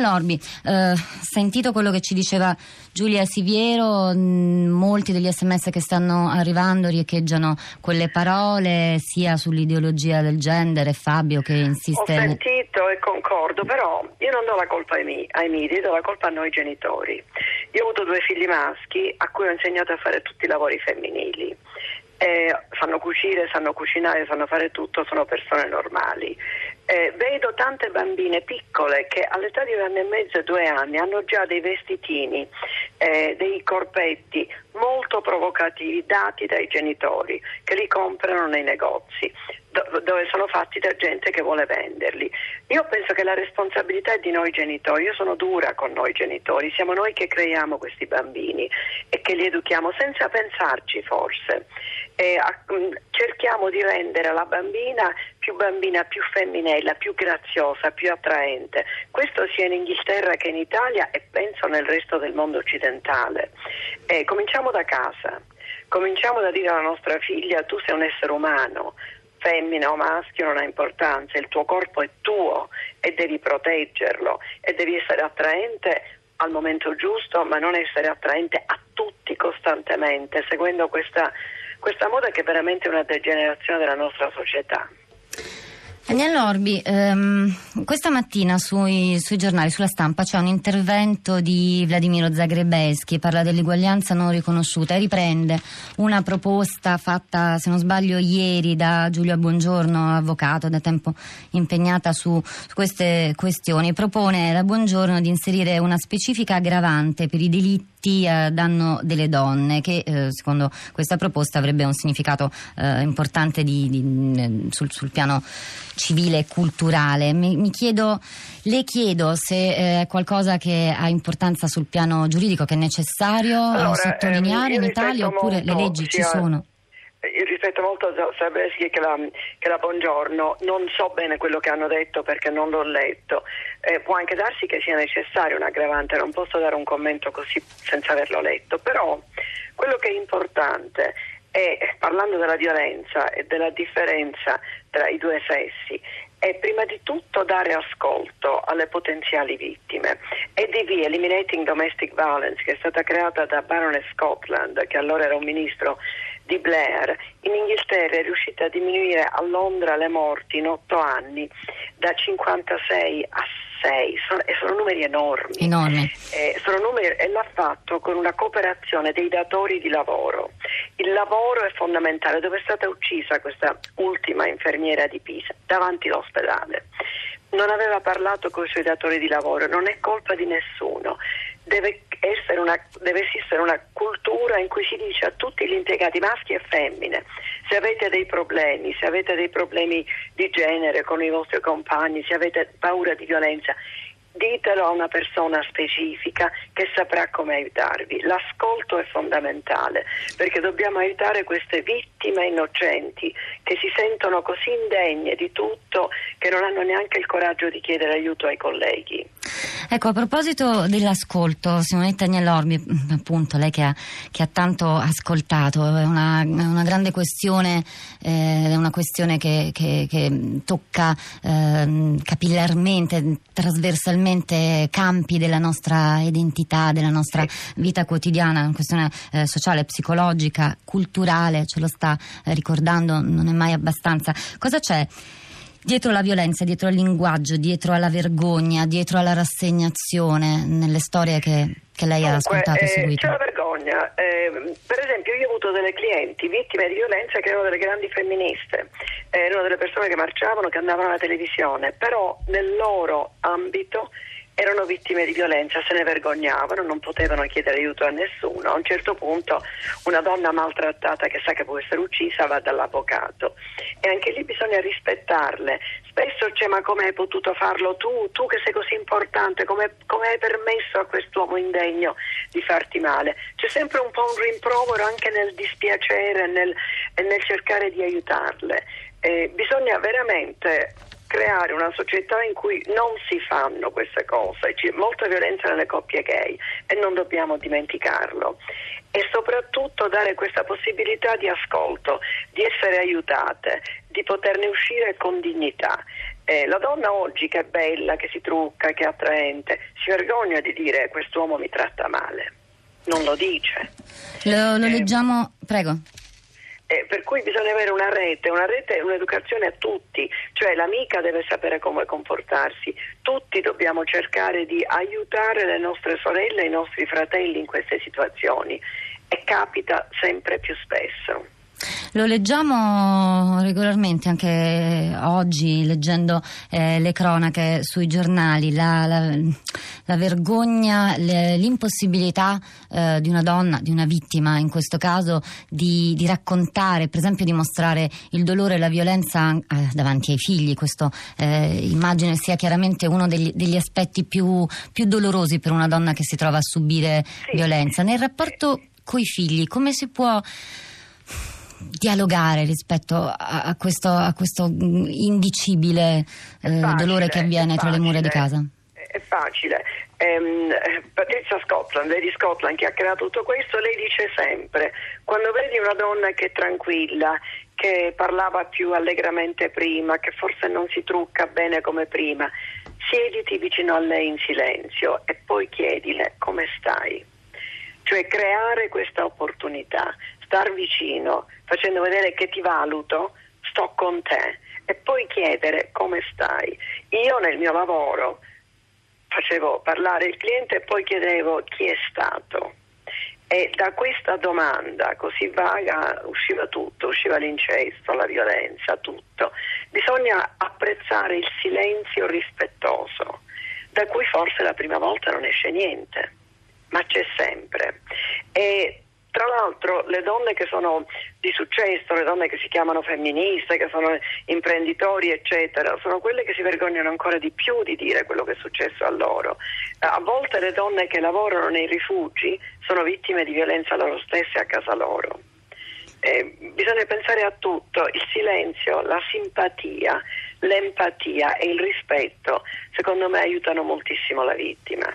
Lorbi, eh, sentito quello che ci diceva Giulia Siviero, mh, molti degli sms che stanno arrivando riecheggiano quelle parole sia sull'ideologia del genere, Fabio che insiste... Ho sentito e concordo, però io non do la colpa ai, miei, ai media, do la colpa a noi genitori. Io ho avuto due figli maschi a cui ho insegnato a fare tutti i lavori femminili. Eh, sanno cucire, sanno cucinare, sanno fare tutto, sono persone normali. Eh, vedo tante bambine piccole che all'età di un anno e mezzo due anni hanno già dei vestitini, eh, dei corpetti molto provocativi dati dai genitori che li comprano nei negozi dove sono fatti da gente che vuole venderli. Io penso che la responsabilità è di noi genitori, io sono dura con noi genitori, siamo noi che creiamo questi bambini e che li educhiamo senza pensarci forse. A, mm, cerchiamo di rendere la bambina più bambina, più femminella, più graziosa, più attraente. Questo sia in Inghilterra che in Italia e penso nel resto del mondo occidentale. E, cominciamo da casa. Cominciamo da dire alla nostra figlia tu sei un essere umano, femmina o maschio non ha importanza, il tuo corpo è tuo e devi proteggerlo e devi essere attraente al momento giusto, ma non essere attraente a tutti costantemente, seguendo questa, questa moda che è veramente una degenerazione della nostra società. Daniel Orbi, ehm, questa mattina sui, sui, giornali, sulla stampa, c'è un intervento di Vladimiro Zagrebeschi, parla dell'eguaglianza non riconosciuta e riprende una proposta fatta, se non sbaglio, ieri da Giulia Buongiorno, avvocato da tempo impegnata su queste questioni. Propone da Buongiorno di inserire una specifica aggravante per i delitti diritti a danno delle donne, che eh, secondo questa proposta avrebbe un significato eh, importante di, di, sul, sul, piano civile e culturale. Mi, mi chiedo, le chiedo se eh, è qualcosa che ha importanza sul piano giuridico, che è necessario allora, sottolineare in Italia oppure le leggi ci sono? Io rispetto molto a Sabeschi che la, che la Buongiorno, non so bene quello che hanno detto perché non l'ho letto, eh, può anche darsi che sia necessario un aggravante, non posso dare un commento così senza averlo letto, però quello che è importante è, parlando della violenza e della differenza tra i due sessi, è prima di tutto dare ascolto alle potenziali vittime. EDV, Eliminating Domestic Violence, che è stata creata da Baroness Scotland, che allora era un ministro di Blair, in Inghilterra è riuscita a diminuire a Londra le morti in otto anni da 56 a 6, sono, e sono numeri enormi. enormi. Eh, sono numeri, e l'ha fatto con una cooperazione dei datori di lavoro. Il lavoro è fondamentale, dove è stata uccisa questa ultima infermiera di Pisa, davanti all'ospedale. Non aveva parlato con i suoi datori di lavoro, non è colpa di nessuno. Deve una, deve esistere una cultura in cui si dice a tutti gli impiegati maschi e femmine se avete dei problemi, se avete dei problemi di genere con i vostri compagni, se avete paura di violenza, ditelo a una persona specifica che saprà come aiutarvi. L'ascolto è fondamentale perché dobbiamo aiutare queste vittime innocenti che si sentono così indegne di tutto che non hanno neanche il coraggio di chiedere aiuto ai colleghi. Ecco, a proposito dell'ascolto, Simonetta Agnellorbi, appunto, lei che ha, che ha tanto ascoltato, è una, una grande questione, eh, è una questione che, che, che tocca eh, capillarmente, trasversalmente campi della nostra identità, della nostra vita quotidiana, una questione eh, sociale, psicologica, culturale, ce lo sta eh, ricordando, non è mai abbastanza. Cosa c'è? Dietro la violenza, dietro al linguaggio, dietro alla vergogna, dietro alla rassegnazione nelle storie che, che lei Dunque, ha ascoltato e eh, seguito? C'è la vergogna. Eh, per esempio, io ho avuto delle clienti vittime di violenza che erano delle grandi femministe, erano delle persone che marciavano, che andavano alla televisione, però nel loro ambito erano vittime di violenza, se ne vergognavano, non potevano chiedere aiuto a nessuno. A un certo punto una donna maltrattata che sa che può essere uccisa va dall'avvocato e anche lì bisogna rispettarle. Spesso c'è ma come hai potuto farlo tu, tu che sei così importante, come, hai permesso a quest'uomo indegno di farti male? C'è sempre un po' un rimprovero anche nel dispiacere e nel, nel cercare di aiutarle. Eh, bisogna veramente creare una società in cui non si fanno queste cose, c'è molta violenza nelle coppie gay e non dobbiamo dimenticarlo e soprattutto dare questa possibilità di ascolto, di essere aiutate, di poterne uscire con dignità. Eh, la donna oggi che è bella, che si trucca, che è attraente, si vergogna di dire quest'uomo mi tratta male. Non lo dice. Lo, lo eh, leggiamo, prego. Eh, per cui bisogna avere una rete, una rete è un'educazione a tutti, cioè l'amica deve sapere come comportarsi, tutti dobbiamo cercare di aiutare le nostre sorelle e i nostri fratelli in queste situazioni e capita sempre più spesso. Lo leggiamo regolarmente anche oggi, leggendo eh, le cronache sui giornali, la, la, la vergogna, le, l'impossibilità eh, di una donna, di una vittima in questo caso, di, di, raccontare, per esempio di mostrare il dolore e la violenza eh, davanti ai figli. Questo eh, immagino sia chiaramente uno degli, degli aspetti più, più, dolorosi per una donna che si trova a subire sì. violenza. Nel rapporto coi figli, come si può dialogare rispetto a, a, questo, a questo, indicibile eh, facile, dolore che avviene tra le mura di casa? È facile. Um, Patrizia Scotland, Lady Scotland, che ha creato tutto questo, lei dice sempre: quando vedi una donna che è tranquilla, che parlava più allegramente prima, che forse non si trucca bene come prima, siediti vicino a lei in silenzio e poi chiedile come stai. Cioè creare questa opportunità, star vicino, facendo vedere che ti valuto, sto con te e poi chiedere come stai. Io nel mio lavoro facevo parlare il cliente e poi chiedevo chi è stato. E da questa domanda così vaga usciva tutto, usciva l'incesto, la violenza, tutto. Bisogna apprezzare il silenzio rispettoso, da cui forse la prima volta non esce niente, ma c'è sempre. E l'altro le donne che sono di successo, le donne che si chiamano femministe, che sono imprenditori, eccetera, sono quelle che si vergognano ancora di più di dire quello che è successo a loro. A volte le donne che lavorano nei rifugi sono vittime di violenza loro stesse a casa loro. Eh, bisogna pensare a tutto, il silenzio, la simpatia, l'empatia e il rispetto, secondo me aiutano moltissimo la vittima.